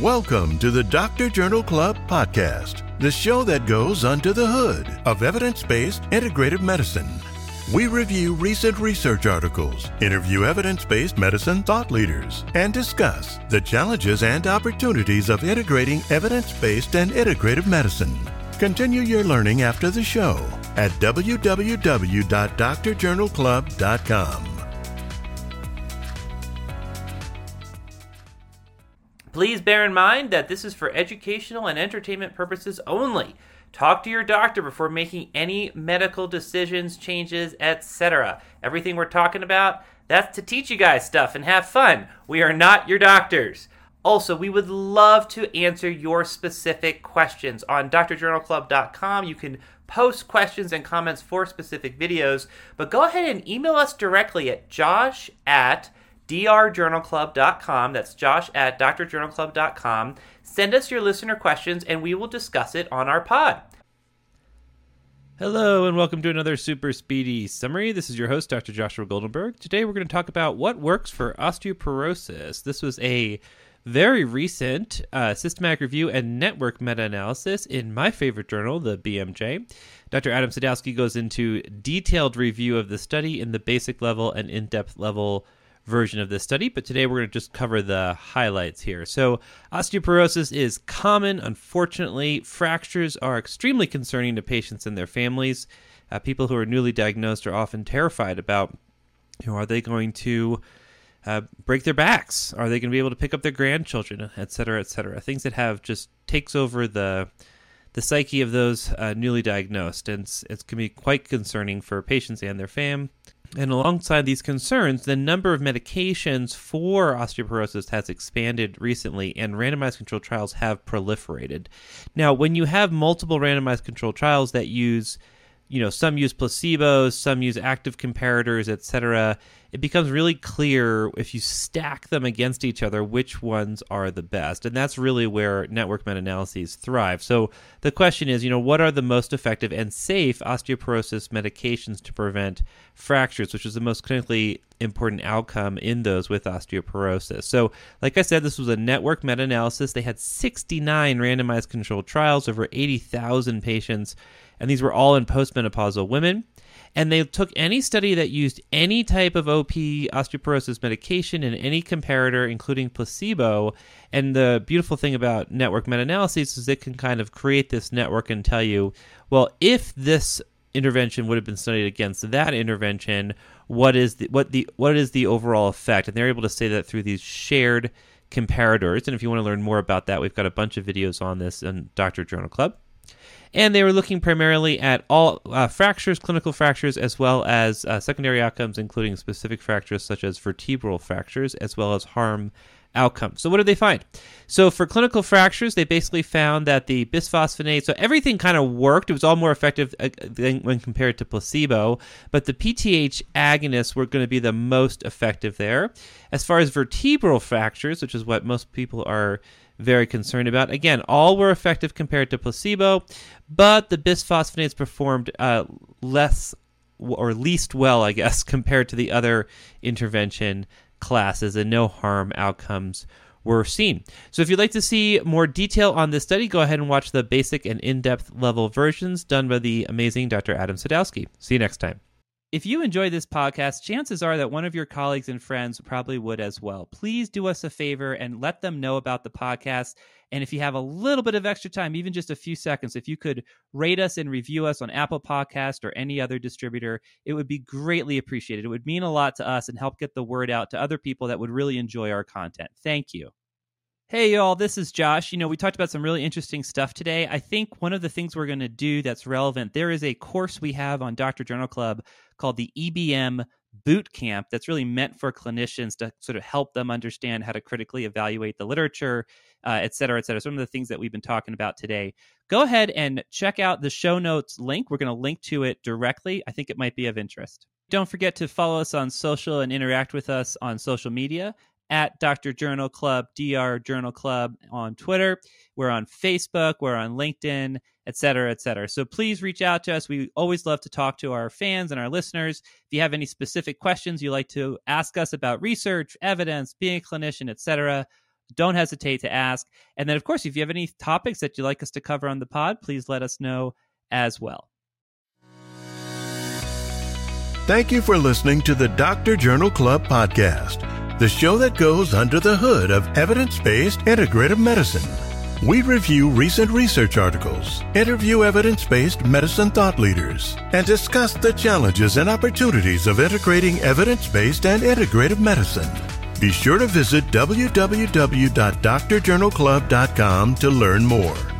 Welcome to the Doctor Journal Club podcast, the show that goes under the hood of evidence based integrative medicine. We review recent research articles, interview evidence based medicine thought leaders, and discuss the challenges and opportunities of integrating evidence based and integrative medicine. Continue your learning after the show at www.drjournalclub.com. Please bear in mind that this is for educational and entertainment purposes only. Talk to your doctor before making any medical decisions, changes, etc. Everything we're talking about, that's to teach you guys stuff and have fun. We are not your doctors. Also, we would love to answer your specific questions on drjournalclub.com. You can post questions and comments for specific videos, but go ahead and email us directly at josh at drjournalclub.com. That's josh at drjournalclub.com. Send us your listener questions and we will discuss it on our pod. Hello, and welcome to another super speedy summary. This is your host, Dr. Joshua Goldenberg. Today we're going to talk about what works for osteoporosis. This was a very recent uh, systematic review and network meta analysis in my favorite journal, the BMJ. Dr. Adam Sadowski goes into detailed review of the study in the basic level and in depth level version of this study, but today we're going to just cover the highlights here. So, osteoporosis is common. Unfortunately, fractures are extremely concerning to patients and their families. Uh, people who are newly diagnosed are often terrified about, you know, are they going to uh, break their backs? Are they going to be able to pick up their grandchildren, et cetera, et cetera? Things that have just takes over the the psyche of those uh, newly diagnosed, and it can be quite concerning for patients and their fam. And alongside these concerns, the number of medications for osteoporosis has expanded recently, and randomized controlled trials have proliferated. Now, when you have multiple randomized controlled trials that use you know some use placebos some use active comparators etc it becomes really clear if you stack them against each other which ones are the best. And that's really where network meta-analyses thrive. So the question is you know what are the most effective and safe osteoporosis medications to prevent fractures which is the most clinically important outcome in those with osteoporosis? So like i said this was a network meta-analysis. They had 69 randomized controlled trials over 80000 patients and these were all in postmenopausal women. And they took any study that used any type of OP osteoporosis medication and any comparator, including placebo. And the beautiful thing about network meta analyses is it can kind of create this network and tell you, well, if this intervention would have been studied against that intervention, what is the what the what is the overall effect? And they're able to say that through these shared comparators. And if you want to learn more about that, we've got a bunch of videos on this in Doctor Journal Club and they were looking primarily at all uh, fractures, clinical fractures, as well as uh, secondary outcomes, including specific fractures such as vertebral fractures, as well as harm outcomes. So, what did they find? So, for clinical fractures, they basically found that the bisphosphonate, so everything kind of worked. It was all more effective uh, than when compared to placebo, but the PTH agonists were going to be the most effective there. As far as vertebral fractures, which is what most people are very concerned about. Again, all were effective compared to placebo, but the bisphosphonates performed uh, less or least well, I guess, compared to the other intervention classes, and no harm outcomes were seen. So, if you'd like to see more detail on this study, go ahead and watch the basic and in depth level versions done by the amazing Dr. Adam Sadowski. See you next time. If you enjoy this podcast, chances are that one of your colleagues and friends probably would as well. Please do us a favor and let them know about the podcast. And if you have a little bit of extra time, even just a few seconds, if you could rate us and review us on Apple Podcast or any other distributor, it would be greatly appreciated. It would mean a lot to us and help get the word out to other people that would really enjoy our content. Thank you. Hey, y'all, this is Josh. You know, we talked about some really interesting stuff today. I think one of the things we're going to do that's relevant, there is a course we have on Dr. Journal Club called the EBM Boot Camp that's really meant for clinicians to sort of help them understand how to critically evaluate the literature, uh, et cetera, et cetera. Some of the things that we've been talking about today. Go ahead and check out the show notes link. We're going to link to it directly. I think it might be of interest. Don't forget to follow us on social and interact with us on social media at Dr. Journal Club, DR Journal Club on Twitter. We're on Facebook, we're on LinkedIn, et cetera, et cetera. So please reach out to us. We always love to talk to our fans and our listeners. If you have any specific questions you like to ask us about research, evidence, being a clinician, et cetera, don't hesitate to ask. And then, of course, if you have any topics that you'd like us to cover on the pod, please let us know as well. Thank you for listening to the Doctor Journal Club podcast, the show that goes under the hood of evidence based integrative medicine. We review recent research articles, interview evidence based medicine thought leaders, and discuss the challenges and opportunities of integrating evidence based and integrative medicine. Be sure to visit www.drjournalclub.com to learn more.